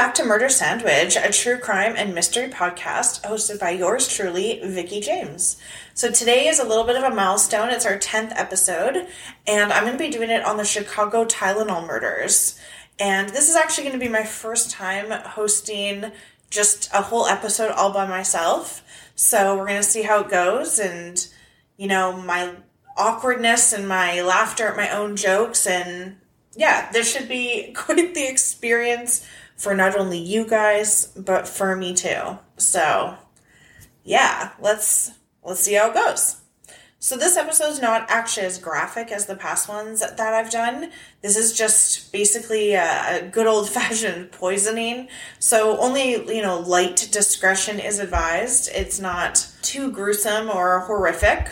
Back to Murder Sandwich, a true crime and mystery podcast hosted by yours truly, Vicky James. So today is a little bit of a milestone. It's our 10th episode, and I'm going to be doing it on the Chicago Tylenol murders. And this is actually going to be my first time hosting just a whole episode all by myself. So we're going to see how it goes and, you know, my awkwardness and my laughter at my own jokes. And yeah, this should be quite the experience for not only you guys but for me too. So, yeah, let's let's see how it goes. So this episode is not actually as graphic as the past ones that I've done. This is just basically a, good old fashioned poisoning. So only, you know, light discretion is advised. It's not too gruesome or horrific.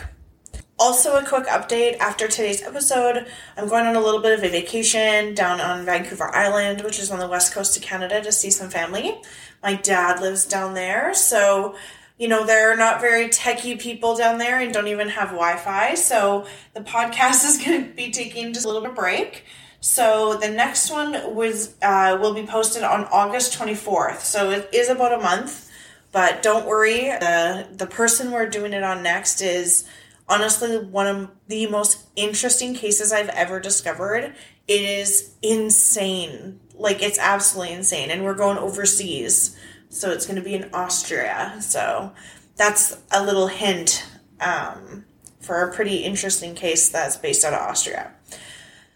Also, a quick update after today's episode, I'm going on a little bit of a vacation down on Vancouver Island, which is on the west coast of Canada, to see some family. My dad lives down there, so you know, they're not very techie people down there and don't even have Wi Fi. So the podcast is going to be taking just a little bit of break. So the next one was uh, will be posted on August 24th. So it is about a month, but don't worry. The the person we're doing it on next is honestly one of the most interesting cases I've ever discovered. It is insane. Like it's absolutely insane. And we're going overseas. So it's going to be in Austria. So that's a little hint um, for a pretty interesting case that's based out of Austria.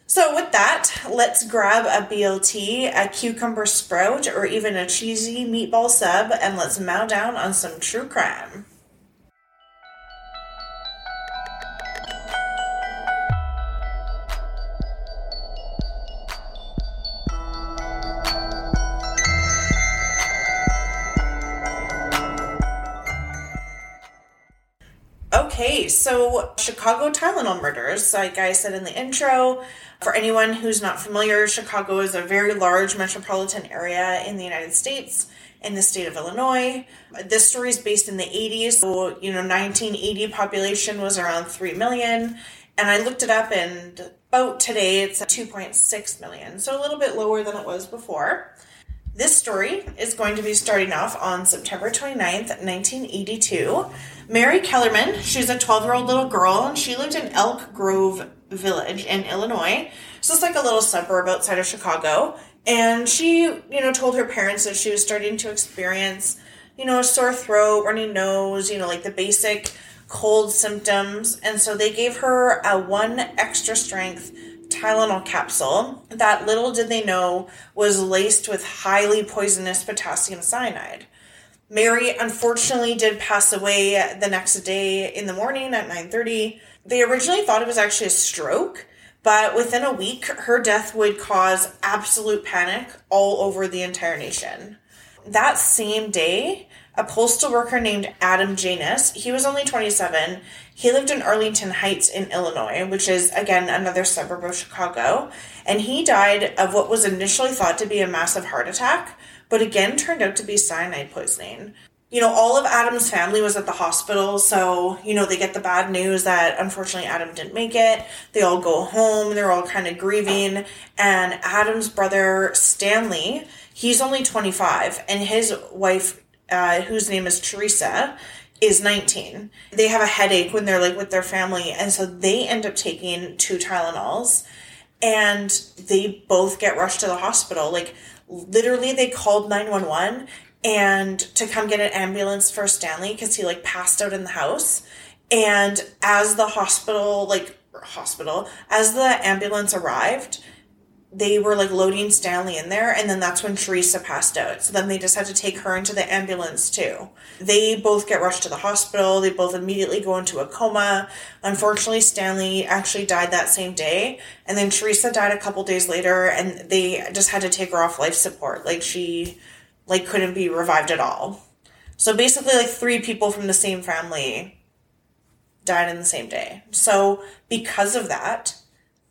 So with that, let's grab a BLT, a cucumber sprout, or even a cheesy meatball sub, and let's mow down on some true crime. So Chicago Tylenol murders, like I said in the intro, for anyone who's not familiar, Chicago is a very large metropolitan area in the United States, in the state of Illinois. This story is based in the 80s, so, you know, 1980 population was around 3 million. And I looked it up, and about today it's 2.6 million, so a little bit lower than it was before. This story is going to be starting off on September 29th, 1982. Mary Kellerman, she's a 12 year old little girl, and she lived in Elk Grove Village in Illinois. So it's like a little suburb outside of Chicago. And she, you know, told her parents that she was starting to experience, you know, a sore throat, runny nose, you know, like the basic cold symptoms. And so they gave her a one extra strength Tylenol capsule that little did they know was laced with highly poisonous potassium cyanide. Mary unfortunately did pass away the next day in the morning at 9:30. They originally thought it was actually a stroke, but within a week her death would cause absolute panic all over the entire nation. That same day, a postal worker named Adam Janus, he was only 27. He lived in Arlington Heights in Illinois, which is again another suburb of Chicago, and he died of what was initially thought to be a massive heart attack, but again turned out to be cyanide poisoning. You know, all of Adam's family was at the hospital, so, you know, they get the bad news that unfortunately Adam didn't make it. They all go home, they're all kind of grieving, and Adam's brother, Stanley, he's only 25, and his wife, uh, whose name is Teresa, is 19. They have a headache when they're like with their family, and so they end up taking two Tylenols and they both get rushed to the hospital. Like, literally, they called 911 and to come get an ambulance for Stanley because he like passed out in the house. And as the hospital, like, hospital, as the ambulance arrived, they were like loading Stanley in there, and then that's when Teresa passed out. So then they just had to take her into the ambulance too. They both get rushed to the hospital. They both immediately go into a coma. Unfortunately, Stanley actually died that same day, and then Teresa died a couple days later, and they just had to take her off life support. Like she, like couldn't be revived at all. So basically, like three people from the same family died in the same day. So because of that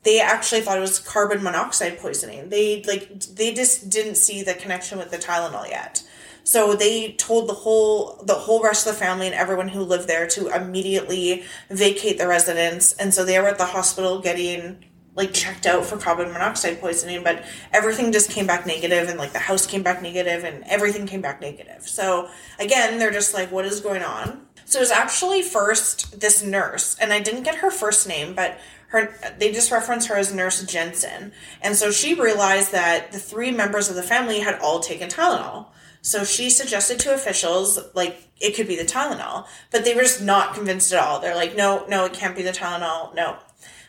they actually thought it was carbon monoxide poisoning. They like they just didn't see the connection with the Tylenol yet. So they told the whole the whole rest of the family and everyone who lived there to immediately vacate the residence. And so they were at the hospital getting like checked out for carbon monoxide poisoning, but everything just came back negative and like the house came back negative and everything came back negative. So again, they're just like, what is going on? So it was actually first this nurse, and I didn't get her first name, but her they just reference her as Nurse Jensen. And so she realized that the three members of the family had all taken Tylenol. So she suggested to officials, like, it could be the Tylenol, but they were just not convinced at all. They're like, no, no, it can't be the Tylenol, no.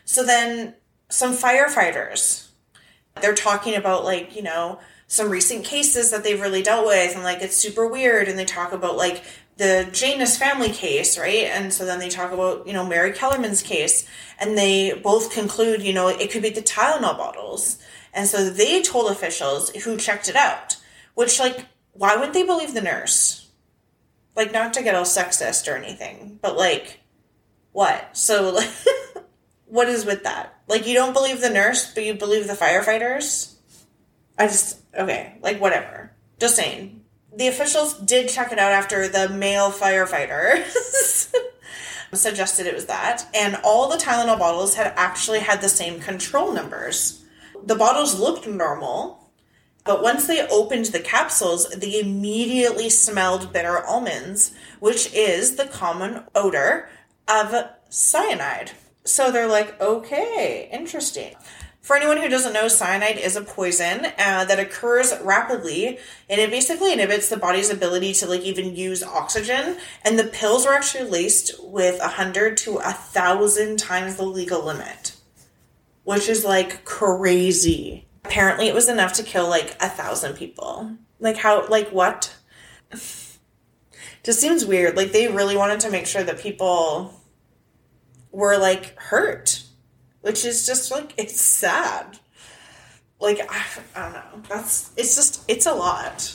So then some firefighters, they're talking about, like, you know, some recent cases that they've really dealt with, and like, it's super weird. And they talk about, like, the Janus family case, right? And so then they talk about, you know, Mary Kellerman's case, and they both conclude, you know, it could be the Tylenol bottles. And so they told officials who checked it out, which, like, why would they believe the nurse? Like, not to get all sexist or anything, but like, what? So, like, what is with that? Like, you don't believe the nurse, but you believe the firefighters? I just, okay, like, whatever. Just saying. The officials did check it out after the male firefighter suggested it was that, and all the Tylenol bottles had actually had the same control numbers. The bottles looked normal, but once they opened the capsules, they immediately smelled bitter almonds, which is the common odor of cyanide. So they're like, okay, interesting. For anyone who doesn't know, cyanide is a poison uh, that occurs rapidly, and it basically inhibits the body's ability to like even use oxygen. And the pills were actually laced with a hundred to a thousand times the legal limit, which is like crazy. Apparently, it was enough to kill like a thousand people. Like how? Like what? Just seems weird. Like they really wanted to make sure that people were like hurt, which is just like it's sad. Like I, I don't know. That's it's just it's a lot.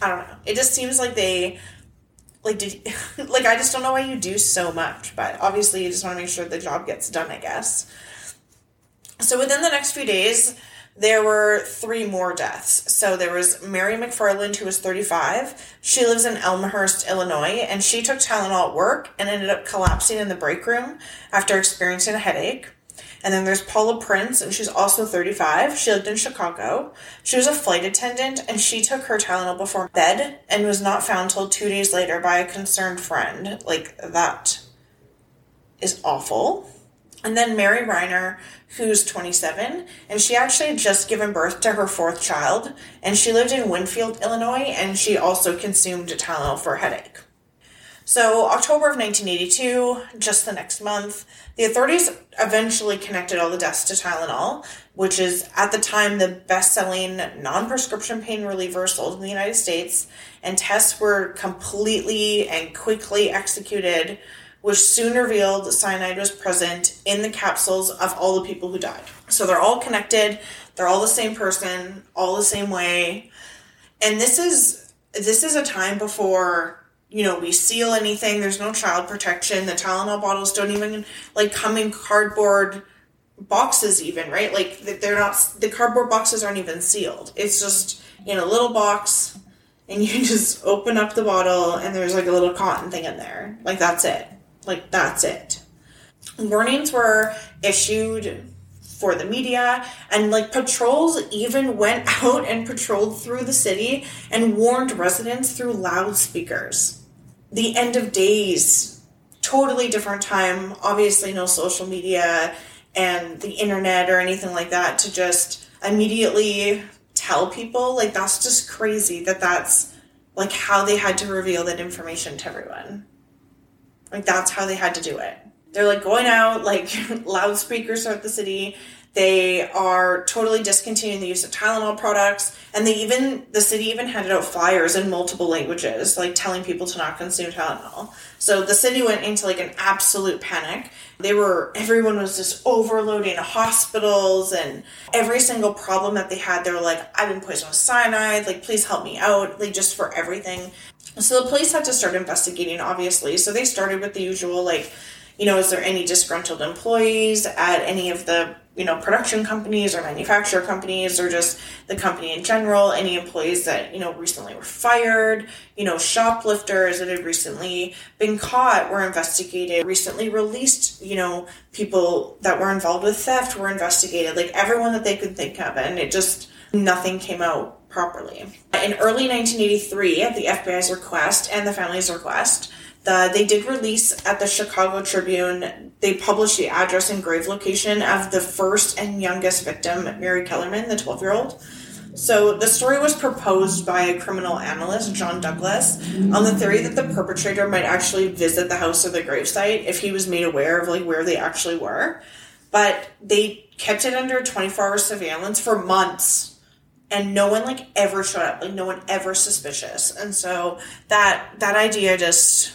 I don't know. It just seems like they like did like I just don't know why you do so much, but obviously you just want to make sure the job gets done, I guess. So within the next few days, there were three more deaths. So there was Mary McFarland, who was 35. She lives in Elmhurst, Illinois, and she took Tylenol at work and ended up collapsing in the break room after experiencing a headache. And then there's Paula Prince, and she's also 35. She lived in Chicago. She was a flight attendant, and she took her Tylenol before bed and was not found till two days later by a concerned friend. Like, that is awful. And then Mary Reiner, who's 27, and she actually had just given birth to her fourth child, and she lived in Winfield, Illinois, and she also consumed Tylenol for a headache. So, October of 1982, just the next month, the authorities eventually connected all the deaths to Tylenol, which is at the time the best selling non prescription pain reliever sold in the United States, and tests were completely and quickly executed which soon revealed cyanide was present in the capsules of all the people who died. So they're all connected, they're all the same person, all the same way. And this is this is a time before you know we seal anything. There's no child protection. The tylenol bottles don't even like come in cardboard boxes even right? Like they're not the cardboard boxes aren't even sealed. It's just in a little box and you just open up the bottle and there's like a little cotton thing in there. Like that's it. Like, that's it. Warnings were issued for the media, and like patrols even went out and patrolled through the city and warned residents through loudspeakers. The end of days, totally different time, obviously, no social media and the internet or anything like that to just immediately tell people. Like, that's just crazy that that's like how they had to reveal that information to everyone. Like that's how they had to do it. They're like going out, like loudspeakers throughout the city. They are totally discontinuing the use of Tylenol products, and they even the city even handed out flyers in multiple languages, like telling people to not consume Tylenol. So the city went into like an absolute panic. They were everyone was just overloading hospitals and every single problem that they had, they were like, I've been poisoned with cyanide, like please help me out, like just for everything. So the police had to start investigating, obviously. So they started with the usual, like, you know, is there any disgruntled employees at any of the you know production companies or manufacturer companies or just the company in general? Any employees that you know recently were fired? You know shoplifters that had recently been caught were investigated recently released you know people that were involved with theft were investigated like everyone that they could think of and it just nothing came out properly. In early 1983 at the fbi's request and the family's request the, they did release at the Chicago Tribune, they published the address and grave location of the first and youngest victim, Mary Kellerman, the 12 year old. So the story was proposed by a criminal analyst, John Douglas, on the theory that the perpetrator might actually visit the house or the gravesite if he was made aware of like where they actually were. But they kept it under 24 hour surveillance for months and no one like ever showed up like no one ever suspicious and so that that idea just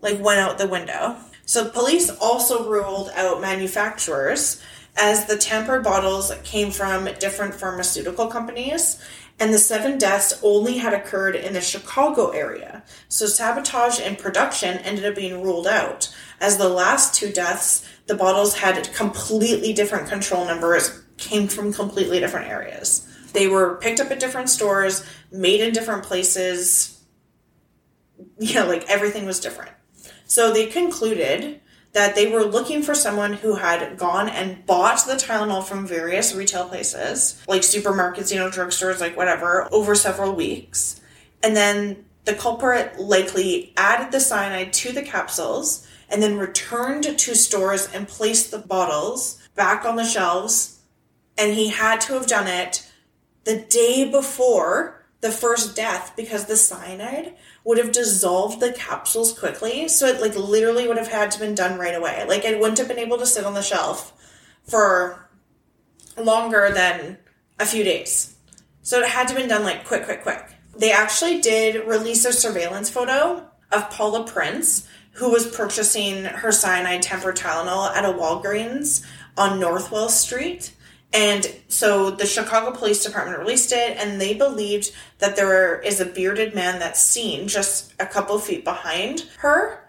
like went out the window. So police also ruled out manufacturers as the tampered bottles came from different pharmaceutical companies and the seven deaths only had occurred in the Chicago area. So sabotage and production ended up being ruled out. As the last two deaths, the bottles had completely different control numbers, came from completely different areas. They were picked up at different stores, made in different places. Yeah, like everything was different. So they concluded that they were looking for someone who had gone and bought the Tylenol from various retail places, like supermarkets, you know, drugstores, like whatever, over several weeks. And then the culprit likely added the cyanide to the capsules and then returned to stores and placed the bottles back on the shelves. And he had to have done it the day before the first death because the cyanide would have dissolved the capsules quickly. So it like literally would have had to been done right away. Like it wouldn't have been able to sit on the shelf for longer than a few days. So it had to been done like quick, quick, quick. They actually did release a surveillance photo of Paula Prince, who was purchasing her cyanide tempered Tylenol at a Walgreens on North Wells Street. And so the Chicago Police Department released it, and they believed that there is a bearded man that's seen just a couple feet behind her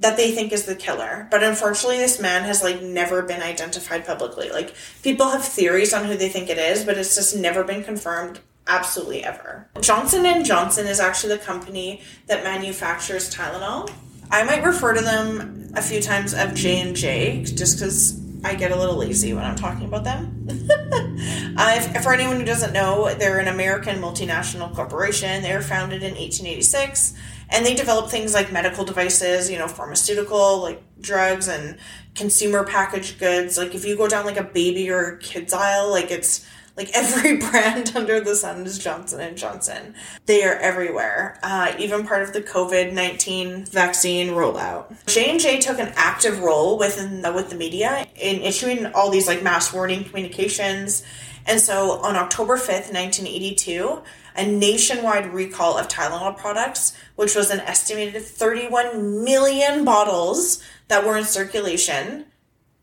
that they think is the killer. But unfortunately, this man has like never been identified publicly. Like people have theories on who they think it is, but it's just never been confirmed absolutely ever. Johnson and Johnson is actually the company that manufactures Tylenol. I might refer to them a few times of J and J just because I get a little lazy when I'm talking about them. uh, if, for anyone who doesn't know, they're an American multinational corporation. They were founded in 1886, and they develop things like medical devices, you know, pharmaceutical, like drugs and consumer packaged goods. Like if you go down like a baby or kids aisle, like it's like every brand under the sun is Johnson and Johnson. They are everywhere, uh, even part of the COVID nineteen vaccine rollout. J and J took an active role within the, with the media in issuing all these like mass warning communications. And so on October 5th, 1982, a nationwide recall of Tylenol products, which was an estimated 31 million bottles that were in circulation,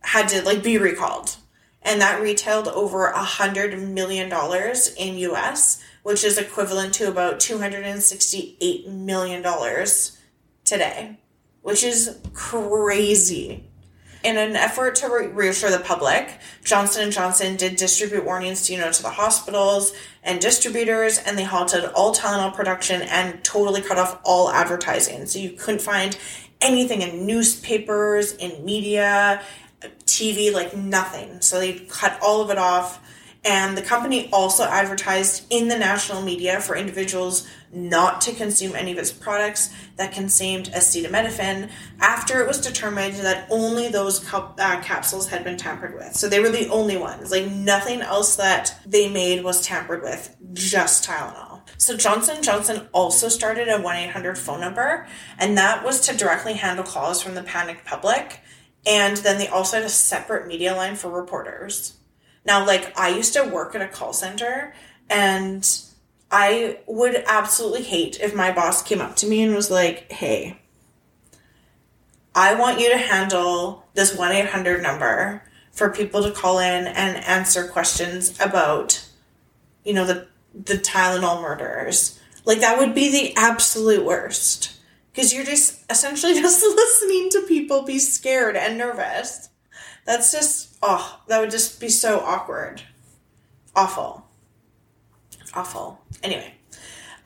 had to like be recalled and that retailed over a hundred million dollars in US, which is equivalent to about two hundred and sixty-eight million dollars today, which is crazy. In an effort to re- reassure the public, Johnson and Johnson did distribute warnings, to, you know, to the hospitals and distributors, and they halted all Tylenol production and totally cut off all advertising. So you couldn't find anything in newspapers, in media, TV, like nothing. So they cut all of it off. And the company also advertised in the national media for individuals not to consume any of its products that contained acetaminophen after it was determined that only those uh, capsules had been tampered with. So they were the only ones. Like nothing else that they made was tampered with, just Tylenol. So Johnson Johnson also started a 1-800 phone number and that was to directly handle calls from the panicked public and then they also had a separate media line for reporters. Now, like, I used to work at a call center, and I would absolutely hate if my boss came up to me and was like, hey, I want you to handle this 1 800 number for people to call in and answer questions about, you know, the, the Tylenol murders. Like, that would be the absolute worst. Because you're just essentially just listening to people be scared and nervous. That's just, oh, that would just be so awkward. Awful. Awful. Anyway,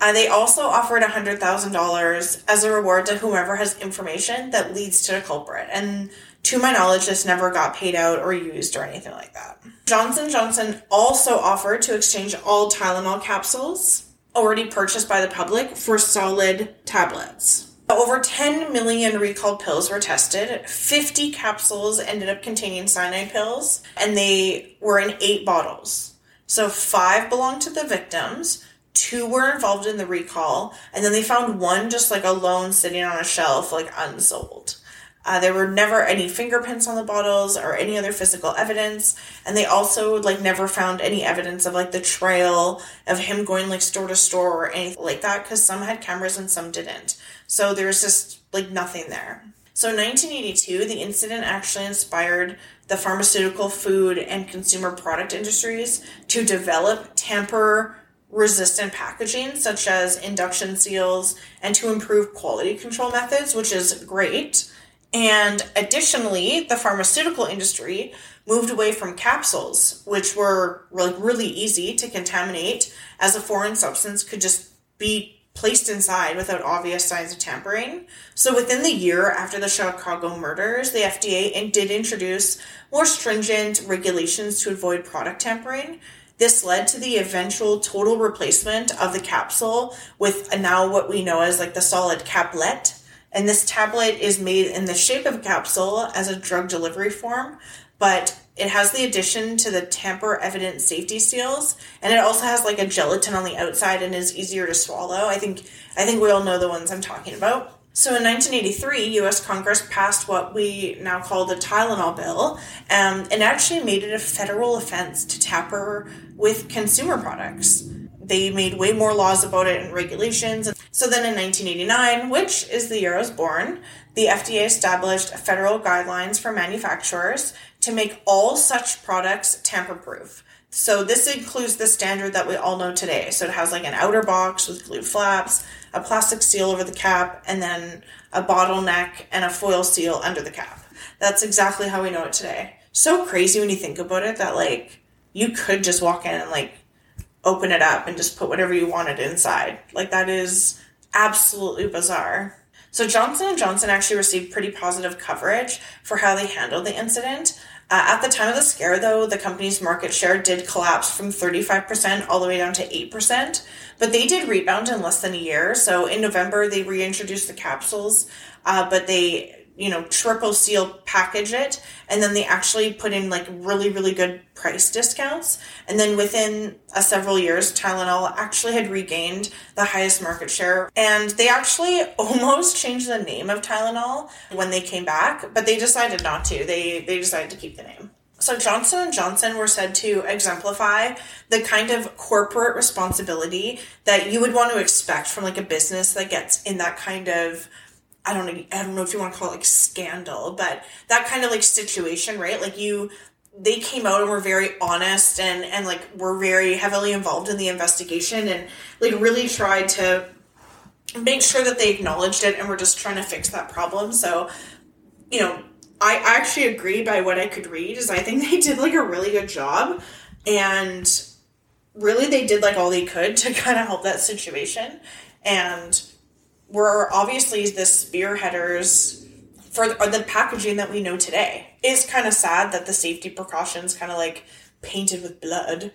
uh, they also offered $100,000 as a reward to whomever has information that leads to the culprit. And to my knowledge, this never got paid out or used or anything like that. Johnson Johnson also offered to exchange all Tylenol capsules already purchased by the public for solid tablets. Over 10 million recalled pills were tested. 50 capsules ended up containing cyanide pills, and they were in eight bottles. So five belonged to the victims, two were involved in the recall, and then they found one just like alone sitting on a shelf, like unsold. Uh, there were never any fingerprints on the bottles or any other physical evidence, and they also like never found any evidence of like the trail of him going like store to store or anything like that because some had cameras and some didn't. So there's just like nothing there. So in 1982, the incident actually inspired the pharmaceutical, food, and consumer product industries to develop tamper resistant packaging, such as induction seals, and to improve quality control methods, which is great. And additionally, the pharmaceutical industry moved away from capsules, which were really, really easy to contaminate, as a foreign substance could just be placed inside without obvious signs of tampering. So within the year after the Chicago murders, the FDA did introduce more stringent regulations to avoid product tampering. This led to the eventual total replacement of the capsule with now what we know as like the solid caplet and this tablet is made in the shape of a capsule as a drug delivery form, but it has the addition to the tamper evident safety seals, and it also has like a gelatin on the outside and is easier to swallow. I think I think we all know the ones I'm talking about. So in 1983, U.S. Congress passed what we now call the Tylenol bill, um, and actually made it a federal offense to tamper with consumer products they made way more laws about it and regulations. So then in 1989, which is the year I was born, the FDA established federal guidelines for manufacturers to make all such products tamper proof. So this includes the standard that we all know today. So it has like an outer box with glued flaps, a plastic seal over the cap, and then a bottleneck and a foil seal under the cap. That's exactly how we know it today. So crazy when you think about it that like you could just walk in and like open it up and just put whatever you wanted inside. Like that is absolutely bizarre. So Johnson & Johnson actually received pretty positive coverage for how they handled the incident. Uh, at the time of the scare, though, the company's market share did collapse from 35% all the way down to 8%, but they did rebound in less than a year. So in November, they reintroduced the capsules, uh, but they you know, triple seal package it. And then they actually put in like really, really good price discounts. And then within a several years, Tylenol actually had regained the highest market share. And they actually almost changed the name of Tylenol when they came back, but they decided not to. They, they decided to keep the name. So Johnson and Johnson were said to exemplify the kind of corporate responsibility that you would want to expect from like a business that gets in that kind of I don't know, I don't know if you want to call it like scandal, but that kind of like situation, right? Like you, they came out and were very honest and, and like were very heavily involved in the investigation and like really tried to make sure that they acknowledged it and were just trying to fix that problem. So, you know, I actually agree by what I could read is I think they did like a really good job and really they did like all they could to kind of help that situation. And were obviously the spearheaders for the packaging that we know today. It's kind of sad that the safety precautions kind of like painted with blood.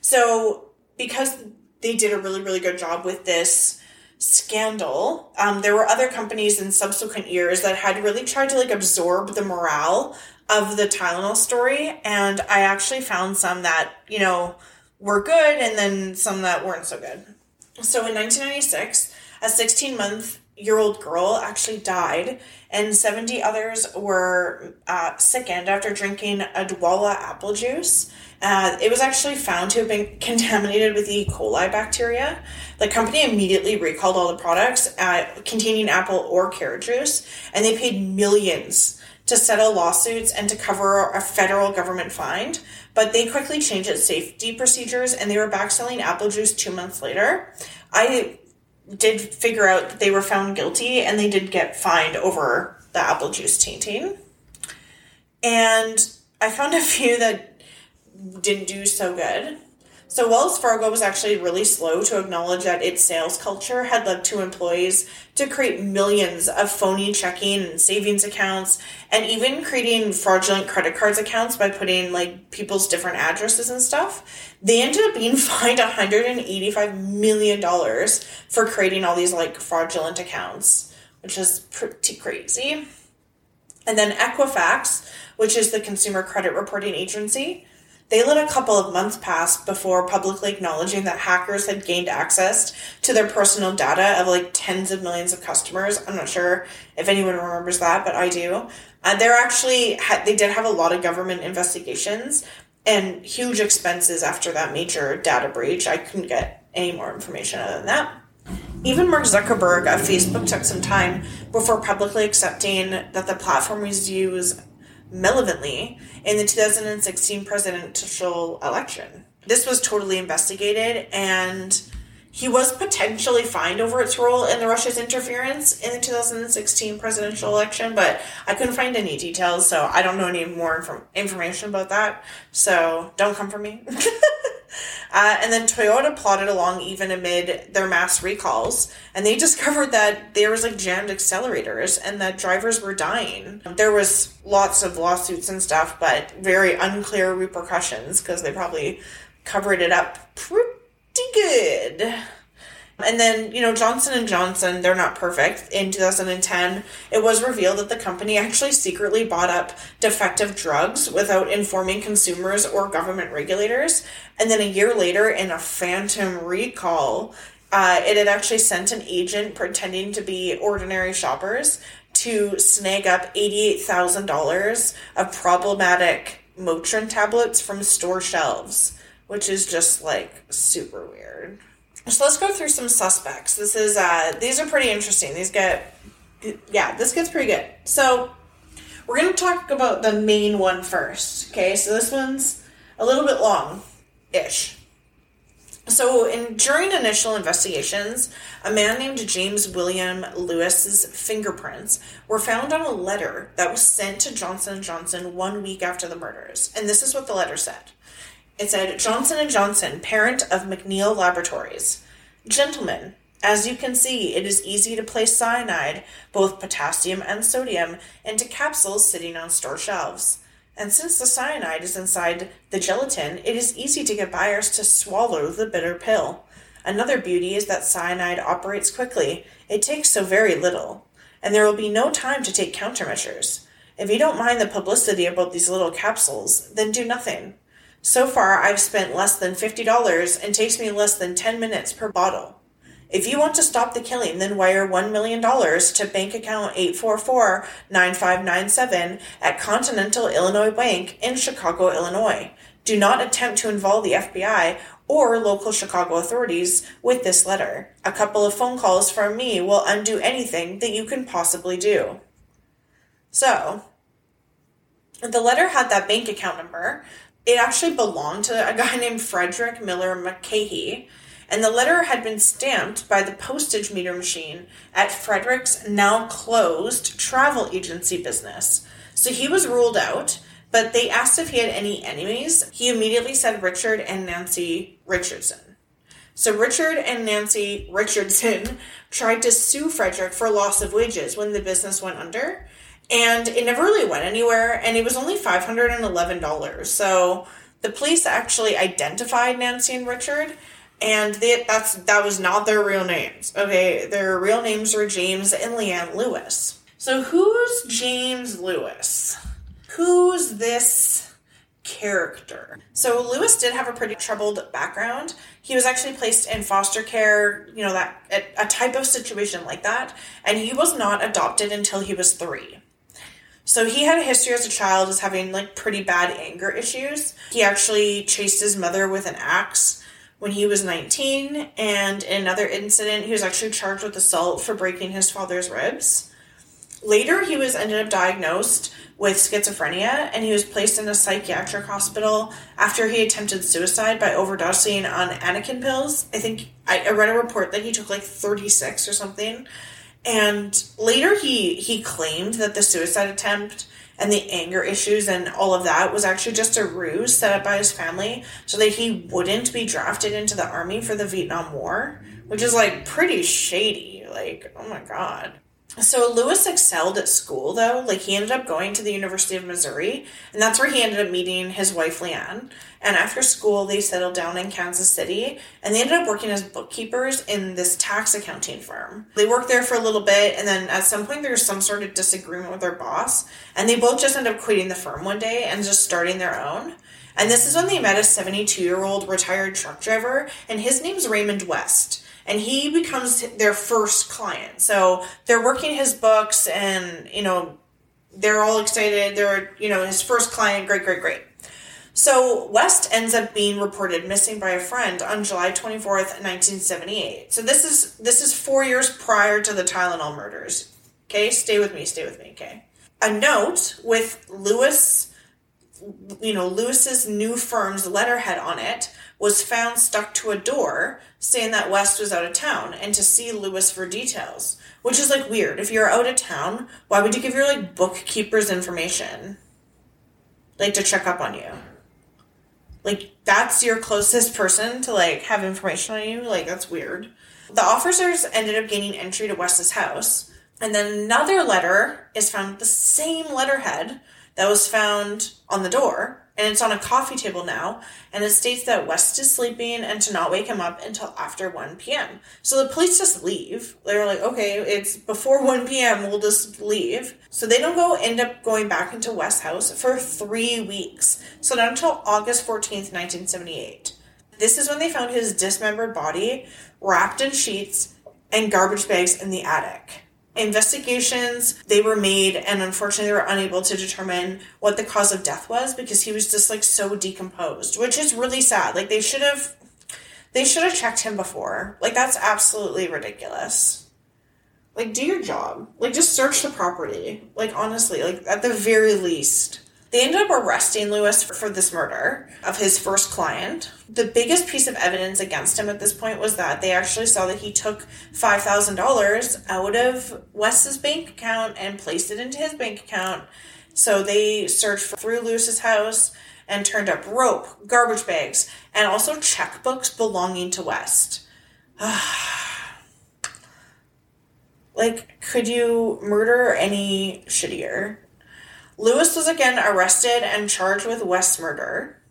So, because they did a really, really good job with this scandal, um, there were other companies in subsequent years that had really tried to like absorb the morale of the Tylenol story. And I actually found some that, you know, were good and then some that weren't so good. So in 1996, a 16 month year old girl actually died, and 70 others were uh, sickened after drinking Odwalla apple juice. Uh, it was actually found to have been contaminated with E. coli bacteria. The company immediately recalled all the products uh, containing apple or carrot juice, and they paid millions to settle lawsuits and to cover a federal government fine. But they quickly changed its safety procedures, and they were back selling apple juice two months later. I did figure out that they were found guilty and they did get fined over the apple juice tainting. And I found a few that didn't do so good. So Wells Fargo was actually really slow to acknowledge that its sales culture had led to employees to create millions of phony checking and savings accounts and even creating fraudulent credit cards accounts by putting like people's different addresses and stuff. They ended up being fined 185 million dollars for creating all these like fraudulent accounts, which is pretty crazy. And then Equifax, which is the consumer credit reporting agency, they let a couple of months pass before publicly acknowledging that hackers had gained access to their personal data of like tens of millions of customers. I'm not sure if anyone remembers that, but I do. Uh, they're actually they did have a lot of government investigations and huge expenses after that major data breach. I couldn't get any more information other than that. Even Mark Zuckerberg of Facebook took some time before publicly accepting that the platform was used malevolently in the 2016 presidential election. This was totally investigated and he was potentially fined over its role in the Russia's interference in the 2016 presidential election, but I couldn't find any details, so I don't know any more inform- information about that. So don't come for me. Uh, and then Toyota plodded along even amid their mass recalls, and they discovered that there was like jammed accelerators and that drivers were dying. There was lots of lawsuits and stuff, but very unclear repercussions because they probably covered it up pretty good. And then, you know, Johnson and Johnson, they're not perfect. In 2010, it was revealed that the company actually secretly bought up defective drugs without informing consumers or government regulators. And then a year later, in a phantom recall, uh, it had actually sent an agent pretending to be ordinary shoppers to snag up $88,000 of problematic Motrin tablets from store shelves, which is just like super weird. So let's go through some suspects. This is uh these are pretty interesting. These get yeah, this gets pretty good. So we're gonna talk about the main one first. Okay, so this one's a little bit long ish. So, in during initial investigations, a man named James William Lewis's fingerprints were found on a letter that was sent to Johnson Johnson 1 week after the murders. And this is what the letter said. It said Johnson & Johnson, parent of McNeil Laboratories. Gentlemen, as you can see, it is easy to place cyanide, both potassium and sodium, into capsules sitting on store shelves. And since the cyanide is inside the gelatin, it is easy to get buyers to swallow the bitter pill. Another beauty is that cyanide operates quickly. It takes so very little. And there will be no time to take countermeasures. If you don't mind the publicity about these little capsules, then do nothing. So far, I've spent less than $50 and takes me less than 10 minutes per bottle. If you want to stop the killing, then wire $1 million to bank account 844 9597 at Continental Illinois Bank in Chicago, Illinois. Do not attempt to involve the FBI or local Chicago authorities with this letter. A couple of phone calls from me will undo anything that you can possibly do. So, the letter had that bank account number, it actually belonged to a guy named Frederick Miller McCahey, and the letter had been stamped by the postage meter machine at Frederick's now closed travel agency business. So he was ruled out, but they asked if he had any enemies. He immediately said Richard and Nancy Richardson. So Richard and Nancy Richardson tried to sue Frederick for loss of wages when the business went under, and it never really went anywhere and it was only $511 so the police actually identified nancy and richard and they, that's that was not their real names okay their real names were james and leanne lewis so who's james lewis who's this character. So Lewis did have a pretty troubled background. He was actually placed in foster care, you know, that a type of situation like that, and he was not adopted until he was 3. So he had a history as a child as having like pretty bad anger issues. He actually chased his mother with an axe when he was 19, and in another incident, he was actually charged with assault for breaking his father's ribs. Later, he was ended up diagnosed with schizophrenia and he was placed in a psychiatric hospital after he attempted suicide by overdosing on Anacin pills. I think I, I read a report that he took like 36 or something. And later he he claimed that the suicide attempt and the anger issues and all of that was actually just a ruse set up by his family so that he wouldn't be drafted into the army for the Vietnam War, which is like pretty shady. Like, oh my god. So Lewis excelled at school though. Like he ended up going to the University of Missouri, and that's where he ended up meeting his wife Leanne. And after school, they settled down in Kansas City, and they ended up working as bookkeepers in this tax accounting firm. They worked there for a little bit, and then at some point there was some sort of disagreement with their boss, and they both just ended up quitting the firm one day and just starting their own. And this is when they met a 72 year old retired truck driver, and his name's Raymond West and he becomes their first client. So they're working his books and, you know, they're all excited. They're, you know, his first client, great, great, great. So West ends up being reported missing by a friend on July 24th, 1978. So this is this is 4 years prior to the Tylenol murders. Okay, stay with me, stay with me, okay? A note with Lewis you know, Lewis's new firm's letterhead on it was found stuck to a door saying that West was out of town and to see Lewis for details. Which is like weird. If you're out of town, why would you give your like bookkeeper's information? Like to check up on you. Like that's your closest person to like have information on you. Like that's weird. The officers ended up gaining entry to West's house, and then another letter is found the same letterhead that was found on the door and it's on a coffee table now, and it states that West is sleeping and to not wake him up until after 1 p.m. So the police just leave. They're like, okay, it's before 1 p.m., we'll just leave. So they don't go end up going back into West's house for three weeks. So not until August 14th, 1978. This is when they found his dismembered body wrapped in sheets and garbage bags in the attic investigations they were made and unfortunately they were unable to determine what the cause of death was because he was just like so decomposed which is really sad. Like they should have they should have checked him before. Like that's absolutely ridiculous. Like do your job. Like just search the property. Like honestly like at the very least they ended up arresting Lewis for, this murder of his first client. The biggest piece of evidence against him at this point was that they actually saw that he took $5,000 out of West's bank account and placed it into his bank account. So they searched through Lewis's house and turned up rope, garbage bags, and also checkbooks belonging to West. like, could you murder any shittier? Lewis was again arrested and charged with West murder.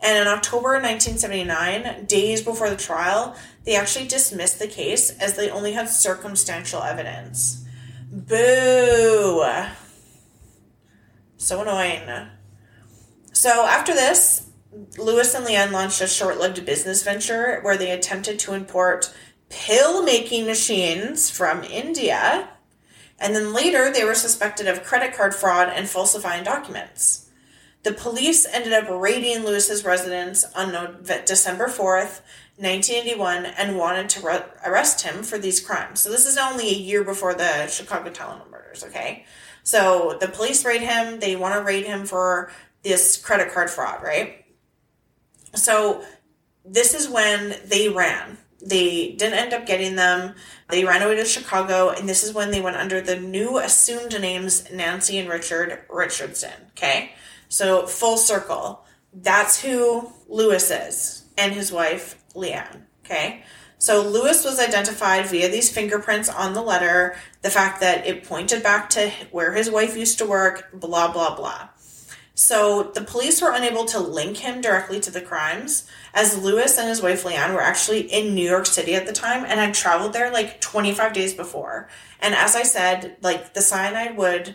And in October 1979, days before the trial, they actually dismissed the case as they only had circumstantial evidence. Boo! So annoying. So after this, Lewis and Leanne launched a short lived business venture where they attempted to import pill making machines from India and then later they were suspected of credit card fraud and falsifying documents. The police ended up raiding Lewis's residence on December 4th, 1981, and wanted to re- arrest him for these crimes. So this is only a year before the Chicago Tylenol murders, okay? So the police raid him. They want to raid him for this credit card fraud, right? So this is when they ran. They didn't end up getting them. They ran away to Chicago, and this is when they went under the new assumed names Nancy and Richard Richardson. Okay, so full circle. That's who Lewis is, and his wife Leanne. Okay, so Lewis was identified via these fingerprints on the letter, the fact that it pointed back to where his wife used to work, blah blah blah. So the police were unable to link him directly to the crimes, as Lewis and his wife Leanne were actually in New York City at the time and had traveled there like 25 days before. And as I said, like the cyanide would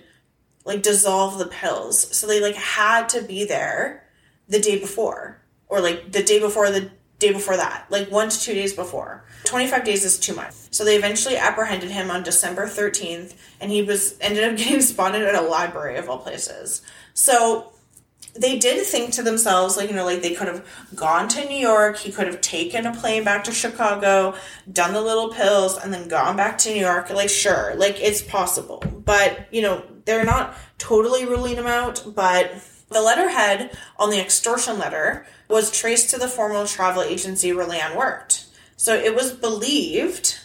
like dissolve the pills. So they like had to be there the day before or like the day before the day before that, like one to two days before. 25 days is too much. So they eventually apprehended him on December 13th and he was ended up getting spotted at a library of all places. So they did think to themselves, like, you know, like they could have gone to New York, he could have taken a plane back to Chicago, done the little pills, and then gone back to New York. Like, sure, like it's possible. But, you know, they're not totally ruling him out, but the letterhead on the extortion letter was traced to the formal travel agency where Leanne worked. So it was believed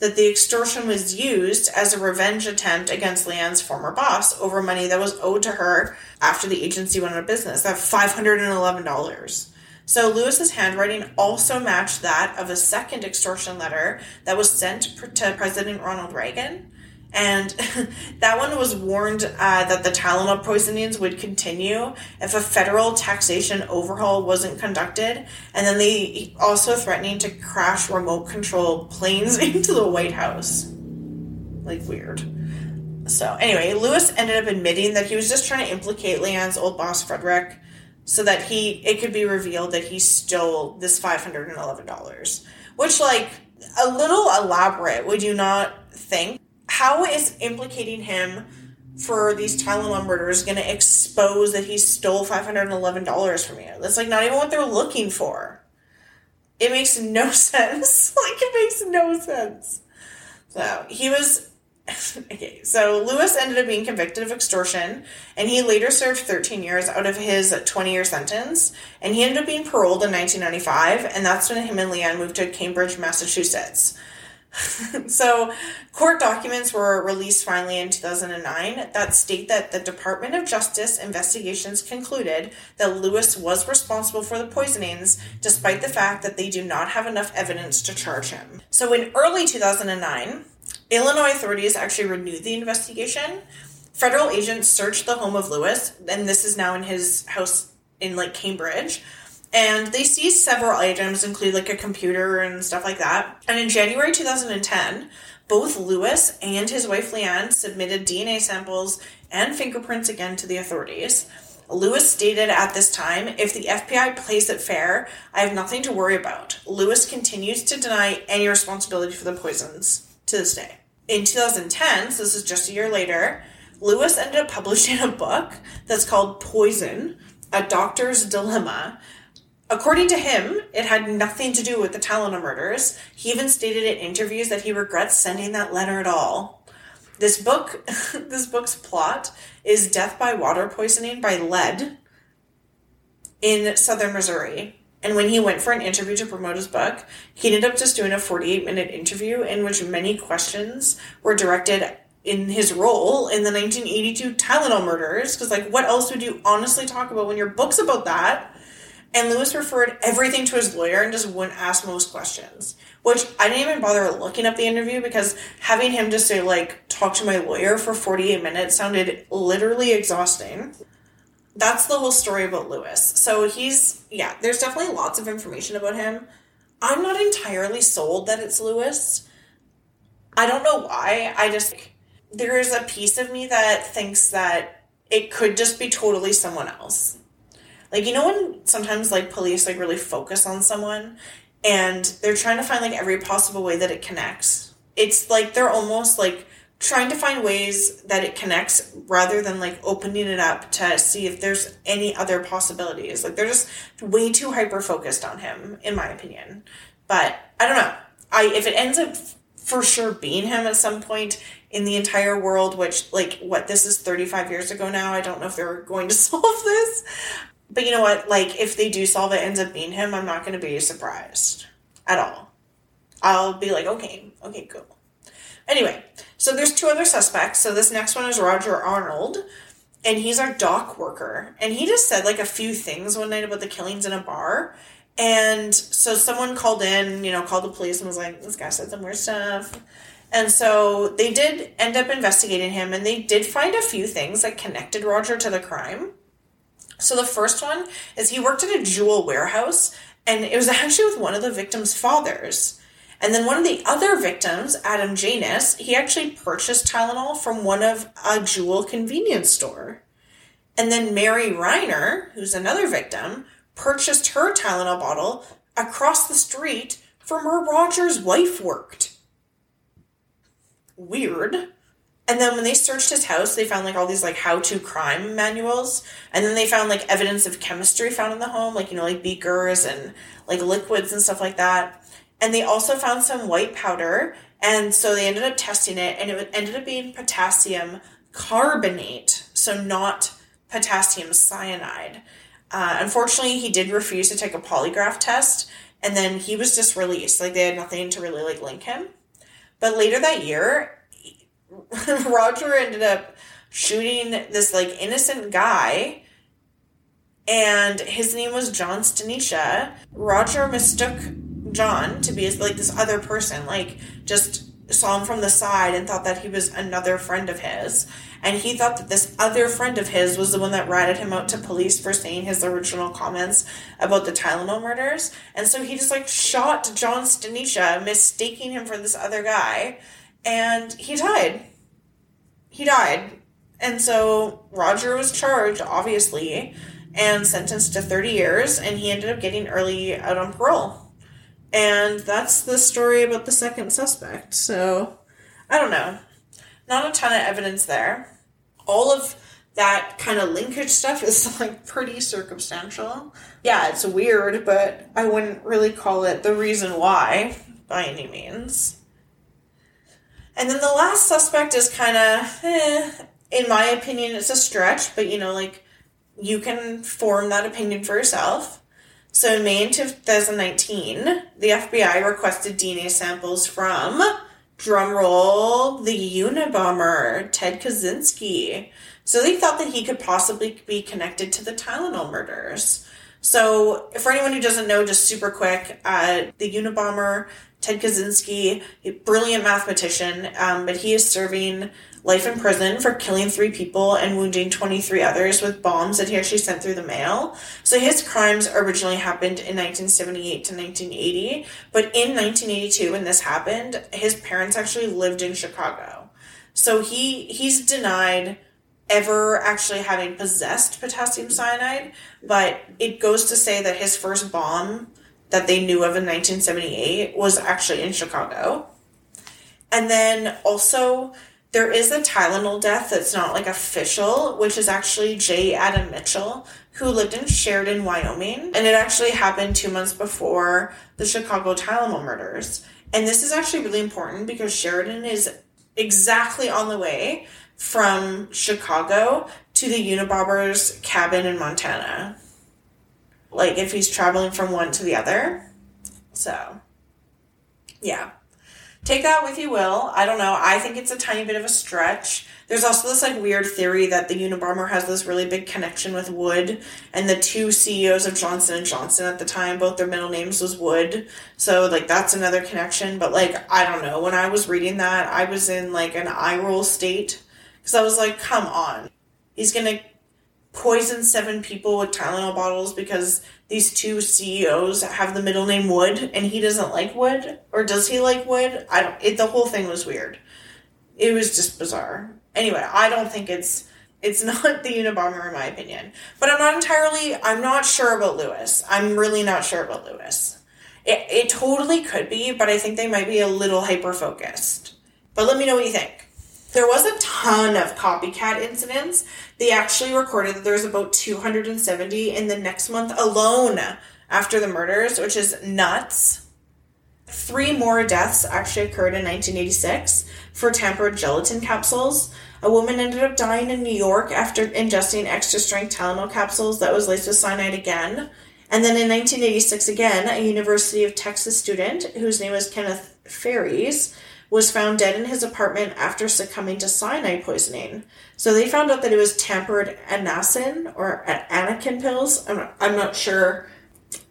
that the extortion was used as a revenge attempt against Leanne's former boss over money that was owed to her after the agency went out of business. That $511. So Lewis's handwriting also matched that of a second extortion letter that was sent to President Ronald Reagan and that one was warned uh, that the Tylenol poisonings would continue if a federal taxation overhaul wasn't conducted. And then they also threatening to crash remote control planes into the White House. Like, weird. So, anyway, Lewis ended up admitting that he was just trying to implicate Leanne's old boss, Frederick, so that he it could be revealed that he stole this $511. Which, like, a little elaborate, would you not think? How is implicating him for these Tylenol murders going to expose that he stole $511 from you? That's like not even what they're looking for. It makes no sense. like, it makes no sense. So, he was. okay, so Lewis ended up being convicted of extortion, and he later served 13 years out of his 20 year sentence. And he ended up being paroled in 1995, and that's when him and Leanne moved to Cambridge, Massachusetts. so, court documents were released finally in 2009 that state that the Department of Justice investigations concluded that Lewis was responsible for the poisonings, despite the fact that they do not have enough evidence to charge him. So, in early 2009, Illinois authorities actually renewed the investigation. Federal agents searched the home of Lewis, and this is now in his house in like Cambridge and they seized several items, including like a computer and stuff like that. And in January 2010, both Lewis and his wife Leanne submitted DNA samples and fingerprints again to the authorities. Lewis stated at this time, if the FBI plays it fair, I have nothing to worry about. Lewis continues to deny any responsibility for the poisons to this day. In 2010, so this is just a year later, Lewis ended up publishing a book that's called Poison, A Doctor's Dilemma, According to him, it had nothing to do with the Tylenol murders. He even stated in interviews that he regrets sending that letter at all. This book, this book's plot is death by water poisoning by lead in southern Missouri. And when he went for an interview to promote his book, he ended up just doing a 48 minute interview in which many questions were directed in his role in the 1982 Tylenol murders. Because, like, what else would you honestly talk about when your book's about that? And Lewis referred everything to his lawyer and just wouldn't ask most questions. Which I didn't even bother looking up the interview because having him just say, like, talk to my lawyer for 48 minutes sounded literally exhausting. That's the whole story about Lewis. So he's, yeah, there's definitely lots of information about him. I'm not entirely sold that it's Lewis. I don't know why. I just, there is a piece of me that thinks that it could just be totally someone else like you know when sometimes like police like really focus on someone and they're trying to find like every possible way that it connects. It's like they're almost like trying to find ways that it connects rather than like opening it up to see if there's any other possibilities. Like they're just way too hyper focused on him, in my opinion. But I don't know. I if it ends up for sure being him at some point in the entire world, which like what this is 35 years ago now. I don't know if they're going to solve this. But you know what? Like, if they do solve it, ends up being him, I'm not going to be surprised at all. I'll be like, okay, okay, cool. Anyway, so there's two other suspects. So this next one is Roger Arnold, and he's our dock worker. And he just said like a few things one night about the killings in a bar. And so someone called in, you know, called the police and was like, this guy said some weird stuff. And so they did end up investigating him, and they did find a few things that connected Roger to the crime. So the first one is he worked at a jewel warehouse, and it was actually with one of the victims' fathers. And then one of the other victims, Adam Janus, he actually purchased Tylenol from one of a jewel convenience store. And then Mary Reiner, who's another victim, purchased her Tylenol bottle across the street from where Roger's wife worked. Weird. And then when they searched his house, they found like all these like how to crime manuals. And then they found like evidence of chemistry found in the home, like, you know, like beakers and like liquids and stuff like that. And they also found some white powder. And so they ended up testing it and it ended up being potassium carbonate. So not potassium cyanide. Uh, unfortunately, he did refuse to take a polygraph test and then he was just released. Like they had nothing to really like link him. But later that year, Roger ended up shooting this like innocent guy and his name was John Stanisha. Roger mistook John to be like this other person, like just saw him from the side and thought that he was another friend of his. And he thought that this other friend of his was the one that ratted him out to police for saying his original comments about the Tylenol murders. And so he just like shot John Stanisha, mistaking him for this other guy. And he died he died. And so Roger was charged, obviously, and sentenced to 30 years, and he ended up getting early out on parole. And that's the story about the second suspect. So, I don't know. Not a ton of evidence there. All of that kind of linkage stuff is like pretty circumstantial. Yeah, it's weird, but I wouldn't really call it the reason why by any means. And then the last suspect is kind of, eh, in my opinion, it's a stretch, but you know, like you can form that opinion for yourself. So in May 2019, the FBI requested DNA samples from, drumroll, the Unabomber, Ted Kaczynski. So they thought that he could possibly be connected to the Tylenol murders. So, for anyone who doesn't know, just super quick, uh, the Unabomber Ted Kaczynski, a brilliant mathematician, um, but he is serving life in prison for killing three people and wounding 23 others with bombs that he actually sent through the mail. So his crimes originally happened in 1978 to 1980, but in 1982 when this happened, his parents actually lived in Chicago. So he he's denied ever actually having possessed potassium cyanide, but it goes to say that his first bomb that they knew of in 1978 was actually in Chicago. And then also, there is a Tylenol death that's not like official, which is actually J. Adam Mitchell, who lived in Sheridan, Wyoming. And it actually happened two months before the Chicago Tylenol murders. And this is actually really important because Sheridan is exactly on the way from Chicago to the Unabomber's cabin in Montana like if he's traveling from one to the other. So, yeah. Take that with you will. I don't know. I think it's a tiny bit of a stretch. There's also this like weird theory that the Unabomber has this really big connection with Wood, and the two CEOs of Johnson and Johnson at the time, both their middle names was Wood. So like that's another connection. But like I don't know. When I was reading that, I was in like an eye roll state because I was like, come on, he's gonna poison seven people with Tylenol bottles because these two CEOs have the middle name Wood and he doesn't like Wood or does he like Wood? I don't it the whole thing was weird. It was just bizarre. Anyway, I don't think it's it's not the Unabomber in my opinion. But I'm not entirely I'm not sure about Lewis. I'm really not sure about Lewis. It it totally could be, but I think they might be a little hyper focused. But let me know what you think. There was a ton of copycat incidents. They actually recorded that there was about 270 in the next month alone after the murders, which is nuts. Three more deaths actually occurred in 1986 for tampered gelatin capsules. A woman ended up dying in New York after ingesting extra strength Tylenol capsules that was laced with cyanide again. And then in 1986, again, a University of Texas student whose name was Kenneth Faries was found dead in his apartment after succumbing to cyanide poisoning. So they found out that it was tampered anacin or anakin pills. I'm not, I'm not sure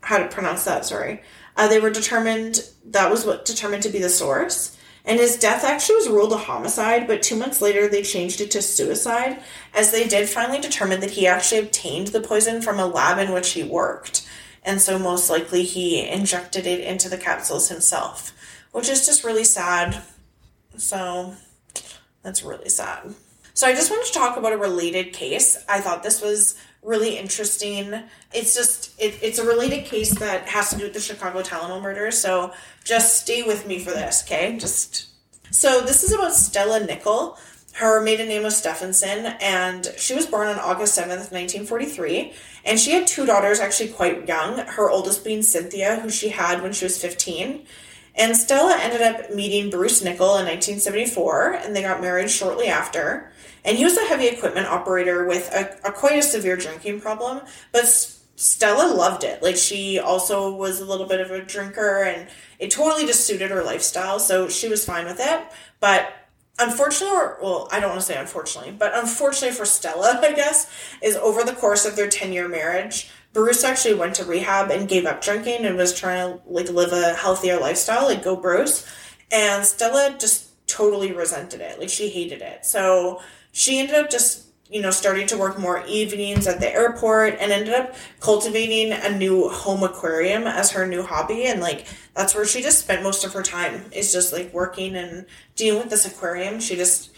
how to pronounce that, sorry. Uh, they were determined, that was what determined to be the source. And his death actually was ruled a homicide, but two months later they changed it to suicide, as they did finally determine that he actually obtained the poison from a lab in which he worked. And so most likely he injected it into the capsules himself which is just really sad. So that's really sad. So I just wanted to talk about a related case. I thought this was really interesting. It's just it, it's a related case that has to do with the Chicago Tylenol murder. So just stay with me for this, okay? Just so this is about Stella Nickell. Her maiden name was Stephenson, and she was born on August 7th, 1943. And she had two daughters, actually quite young, her oldest being Cynthia, who she had when she was 15. And Stella ended up meeting Bruce Nickell in 1974, and they got married shortly after. And he was a heavy equipment operator with a, a quite a severe drinking problem, but Stella loved it. Like she also was a little bit of a drinker, and it totally just suited her lifestyle, so she was fine with it. But unfortunately, or, well, I don't want to say unfortunately, but unfortunately for Stella, I guess, is over the course of their 10 year marriage, Bruce actually went to rehab and gave up drinking and was trying to like live a healthier lifestyle, like go Bruce. And Stella just totally resented it. Like she hated it. So she ended up just you know, starting to work more evenings at the airport and ended up cultivating a new home aquarium as her new hobby. And like, that's where she just spent most of her time is just like working and dealing with this aquarium. She just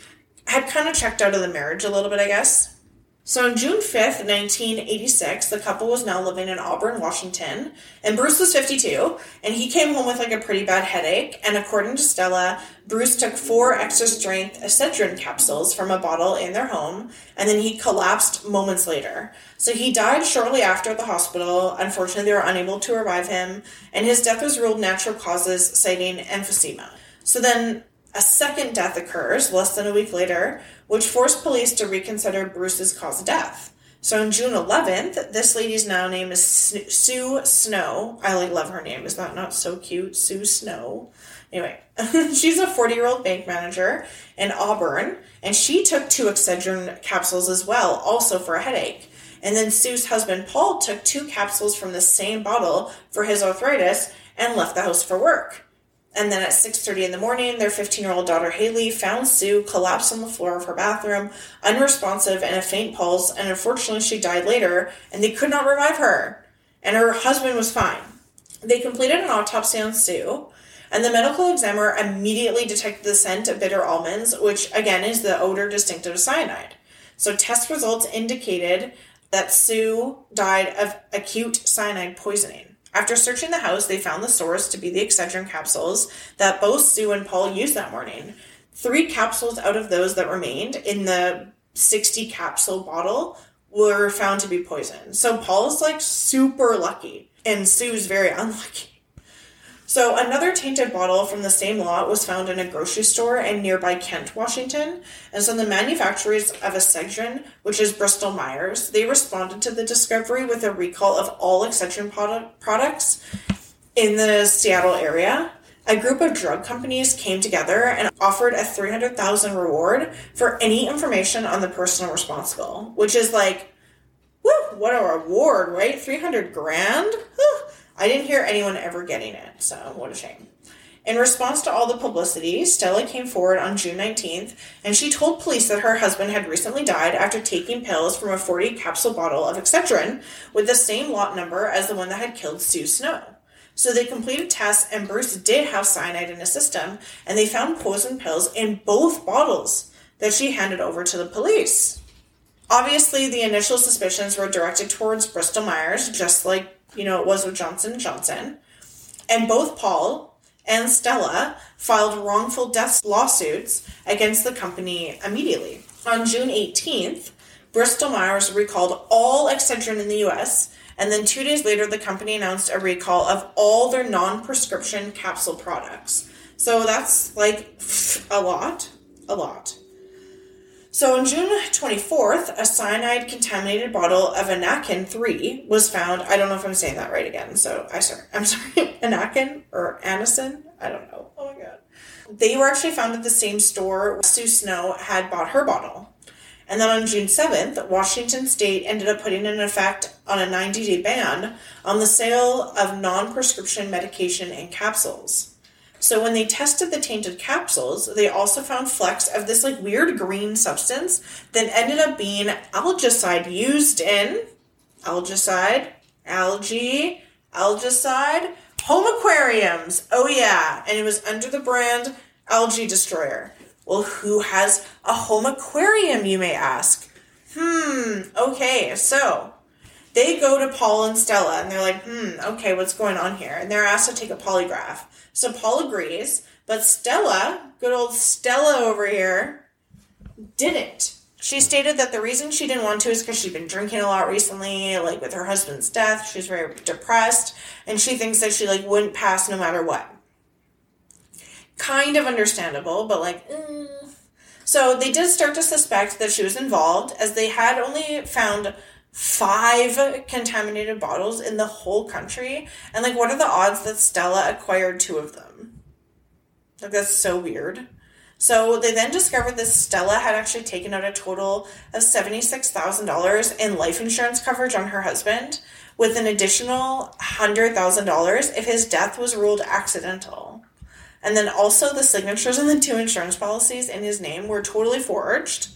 had kind of checked out of the marriage a little bit, I guess. So on June 5th, 1986, the couple was now living in Auburn, Washington, and Bruce was 52, and he came home with like a pretty bad headache, and according to Stella, Bruce took four extra strength Excedrin capsules from a bottle in their home, and then he collapsed moments later. So he died shortly after at the hospital. Unfortunately, they were unable to revive him, and his death was ruled natural causes, citing emphysema. So then a second death occurs less than a week later, which forced police to reconsider Bruce's cause of death. So on June 11th, this lady's now name is Sue Snow. I like love her name. Is that not so cute? Sue Snow. Anyway, she's a 40 year old bank manager in Auburn, and she took two Excedrin capsules as well, also for a headache. And then Sue's husband Paul took two capsules from the same bottle for his arthritis and left the house for work. And then at 6:30 in the morning, their 15-year-old daughter Haley found Sue collapsed on the floor of her bathroom, unresponsive and a faint pulse, and unfortunately she died later, and they could not revive her. And her husband was fine. They completed an autopsy on Sue, and the medical examiner immediately detected the scent of bitter almonds, which again is the odor distinctive of cyanide. So test results indicated that Sue died of acute cyanide poisoning. After searching the house, they found the source to be the Excedrin capsules that both Sue and Paul used that morning. Three capsules out of those that remained in the 60 capsule bottle were found to be poison. So Paul's like super lucky, and Sue's very unlucky. So another tainted bottle from the same lot was found in a grocery store in nearby Kent, Washington. And so the manufacturers of Excedrin, which is Bristol Myers, they responded to the discovery with a recall of all Excedrin product products in the Seattle area. A group of drug companies came together and offered a 300,000 reward for any information on the person responsible, which is like, whoo, what a reward, right? 300 grand? I didn't hear anyone ever getting it, so what a shame. In response to all the publicity, Stella came forward on June 19th and she told police that her husband had recently died after taking pills from a 40 capsule bottle of Excedrin with the same lot number as the one that had killed Sue Snow. So they completed tests and Bruce did have cyanide in his system and they found poison pills in both bottles that she handed over to the police. Obviously, the initial suspicions were directed towards Bristol Myers, just like you know, it was with Johnson Johnson. And both Paul and Stella filed wrongful death lawsuits against the company immediately. On June 18th, Bristol Myers recalled all Excedrin in the US, and then two days later, the company announced a recall of all their non prescription capsule products. So that's like a lot, a lot. So on June 24th, a cyanide contaminated bottle of Anakin 3 was found. I don't know if I'm saying that right again, so I sorry. I'm sorry. Anakin or Anison? I don't know. Oh my god. They were actually found at the same store where Sue Snow had bought her bottle. And then on June 7th, Washington State ended up putting in effect on a 90 day ban on the sale of non prescription medication and capsules. So when they tested the tainted capsules, they also found flecks of this like weird green substance that ended up being algicide used in algicide, algae, algicide, home aquariums. Oh yeah, and it was under the brand Algae Destroyer. Well, who has a home aquarium, you may ask? Hmm, okay, so they go to Paul and Stella and they're like, hmm, okay, what's going on here? And they're asked to take a polygraph. So Paul agrees, but Stella, good old Stella over here, didn't. She stated that the reason she didn't want to is because she'd been drinking a lot recently, like with her husband's death. She's very depressed, and she thinks that she like wouldn't pass no matter what. Kind of understandable, but like, mm. so they did start to suspect that she was involved, as they had only found five contaminated bottles in the whole country, and like, what are the odds that Stella acquired two of them? Like, that's so weird. So they then discovered that Stella had actually taken out a total of $76,000 in life insurance coverage on her husband, with an additional $100,000 if his death was ruled accidental. And then also the signatures on the two insurance policies in his name were totally forged.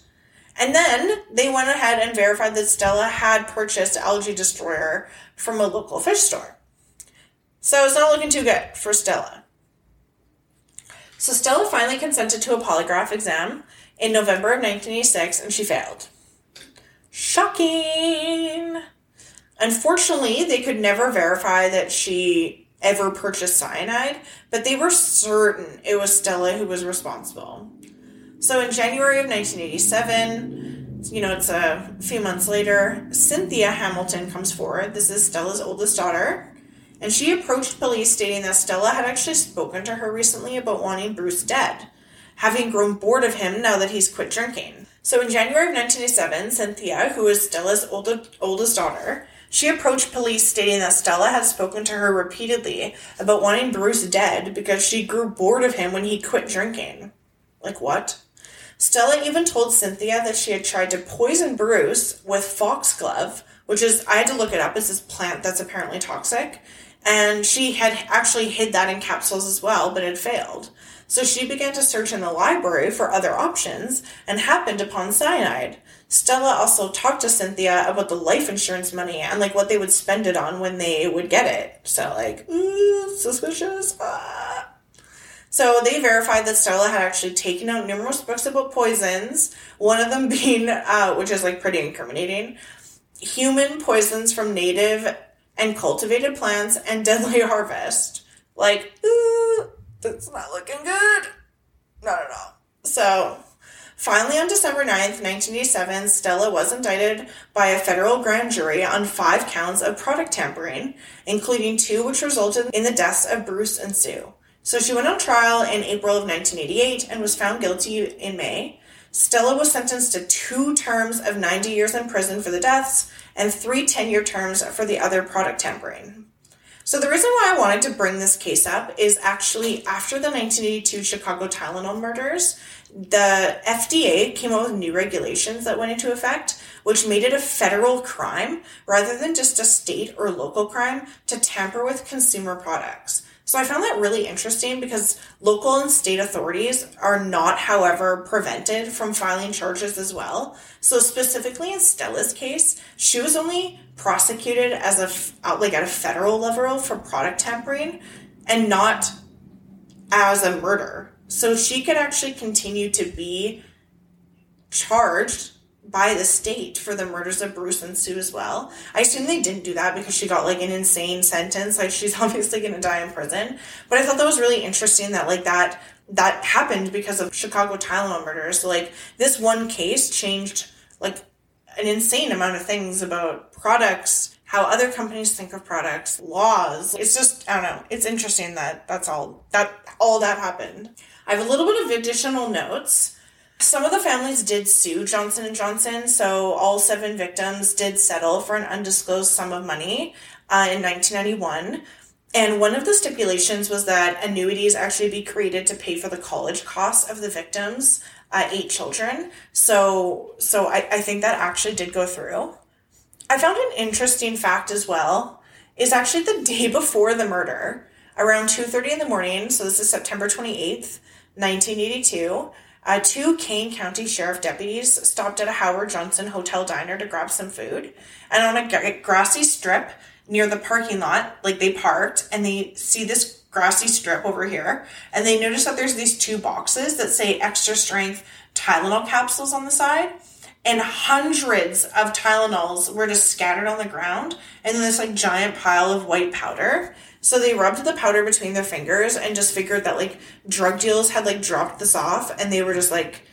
And then they went ahead and verified that Stella had purchased Algae Destroyer from a local fish store. So it's not looking too good for Stella. So Stella finally consented to a polygraph exam in November of 1986 and she failed. Shocking! Unfortunately, they could never verify that she ever purchased cyanide, but they were certain it was Stella who was responsible. So in January of 1987, you know, it's a few months later, Cynthia Hamilton comes forward. This is Stella's oldest daughter and she approached police stating that Stella had actually spoken to her recently about wanting Bruce dead, having grown bored of him now that he's quit drinking. So in January of 1987, Cynthia, who is Stella's oldest, oldest daughter, she approached police stating that Stella had spoken to her repeatedly about wanting Bruce dead because she grew bored of him when he quit drinking. Like what? Stella even told Cynthia that she had tried to poison Bruce with foxglove, which is, I had to look it up, it's this plant that's apparently toxic. And she had actually hid that in capsules as well, but had failed. So she began to search in the library for other options and happened upon cyanide. Stella also talked to Cynthia about the life insurance money and like what they would spend it on when they would get it. So like, ooh, suspicious. Ah. So they verified that Stella had actually taken out numerous books about poisons. One of them being, uh, which is like pretty incriminating, human poisons from native and cultivated plants and deadly harvest. Like, ooh, that's not looking good. Not at all. So, finally, on December 9th, 1987, Stella was indicted by a federal grand jury on five counts of product tampering, including two which resulted in the deaths of Bruce and Sue. So, she went on trial in April of 1988 and was found guilty in May. Stella was sentenced to two terms of 90 years in prison for the deaths and three 10 year terms for the other product tampering. So, the reason why I wanted to bring this case up is actually after the 1982 Chicago Tylenol murders, the FDA came out with new regulations that went into effect, which made it a federal crime rather than just a state or local crime to tamper with consumer products. So I found that really interesting because local and state authorities are not, however, prevented from filing charges as well. So specifically in Stella's case, she was only prosecuted as a like at a federal level for product tampering and not as a murder. So she could actually continue to be charged by the state for the murders of Bruce and Sue as well. I assume they didn't do that because she got like an insane sentence. Like she's obviously going to die in prison. But I thought that was really interesting that like that that happened because of Chicago Tylenol murders. So like this one case changed like an insane amount of things about products, how other companies think of products, laws. It's just I don't know. It's interesting that that's all that all that happened. I have a little bit of additional notes. Some of the families did sue Johnson and Johnson, so all seven victims did settle for an undisclosed sum of money uh, in 1991. And one of the stipulations was that annuities actually be created to pay for the college costs of the victims, uh, eight children. So, so I, I think that actually did go through. I found an interesting fact as well. Is actually the day before the murder, around 2:30 in the morning. So this is September 28th, 1982 uh, two Kane County Sheriff deputies stopped at a Howard Johnson hotel diner to grab some food. And on a g- grassy strip near the parking lot, like they parked and they see this grassy strip over here. And they notice that there's these two boxes that say extra strength Tylenol capsules on the side. And hundreds of Tylenols were just scattered on the ground. And then this like giant pile of white powder. So they rubbed the powder between their fingers and just figured that like drug deals had like dropped this off and they were just like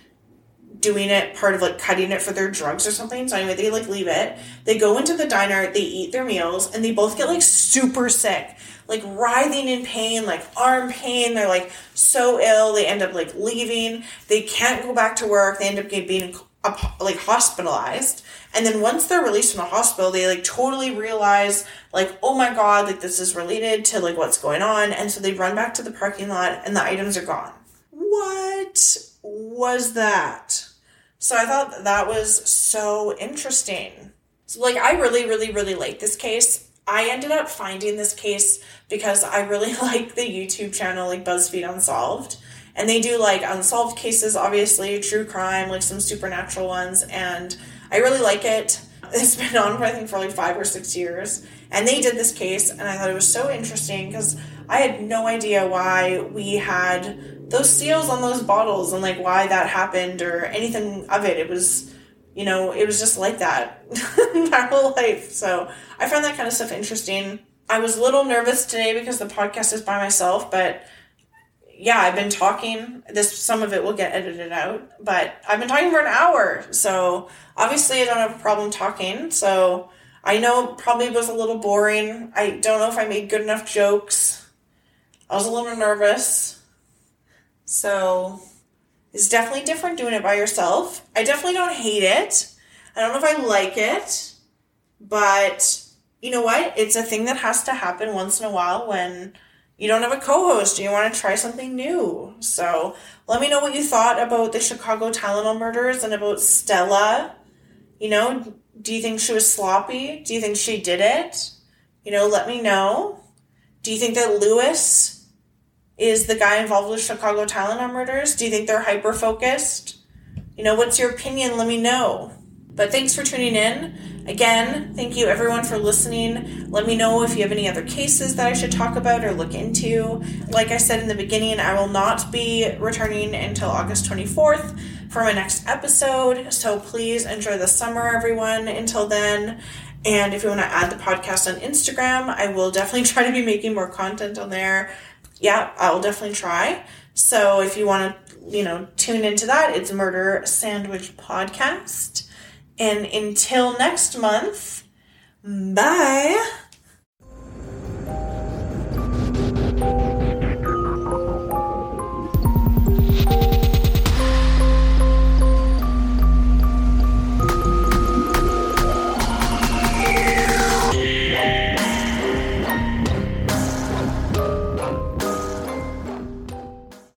doing it part of like cutting it for their drugs or something. So anyway, they like leave it. They go into the diner, they eat their meals, and they both get like super sick, like writhing in pain, like arm pain. They're like so ill. They end up like leaving. They can't go back to work. They end up getting being like hospitalized. And then once they're released from the hospital, they like totally realize like, oh my god, like this is related to like what's going on. And so they run back to the parking lot and the items are gone. What was that? So I thought that was so interesting. So like I really, really, really like this case. I ended up finding this case because I really like the YouTube channel like BuzzFeed Unsolved. And they do like unsolved cases, obviously, true crime, like some supernatural ones, and I really like it. It's been on for I think for like five or six years. And they did this case, and I thought it was so interesting because I had no idea why we had those seals on those bottles and like why that happened or anything of it. It was, you know, it was just like that my whole life. So I found that kind of stuff interesting. I was a little nervous today because the podcast is by myself, but yeah, I've been talking. This some of it will get edited out, but I've been talking for an hour. So obviously, I don't have a problem talking. So I know probably was a little boring. I don't know if I made good enough jokes. I was a little nervous. So it's definitely different doing it by yourself. I definitely don't hate it. I don't know if I like it, but you know what? It's a thing that has to happen once in a while when you don't have a co-host and you want to try something new. So let me know what you thought about the Chicago Tylenol murders and about Stella. You know, do you think she was sloppy? Do you think she did it? You know, let me know. Do you think that Lewis is the guy involved with Chicago Tylenol murders? Do you think they're hyper focused? You know, what's your opinion? Let me know. But thanks for tuning in. Again, thank you everyone for listening. Let me know if you have any other cases that I should talk about or look into. Like I said in the beginning, I will not be returning until August 24th for my next episode. So please enjoy the summer, everyone, until then. And if you want to add the podcast on Instagram, I will definitely try to be making more content on there. Yeah, I will definitely try. So if you want to, you know, tune into that, it's Murder Sandwich Podcast. And until next month, bye.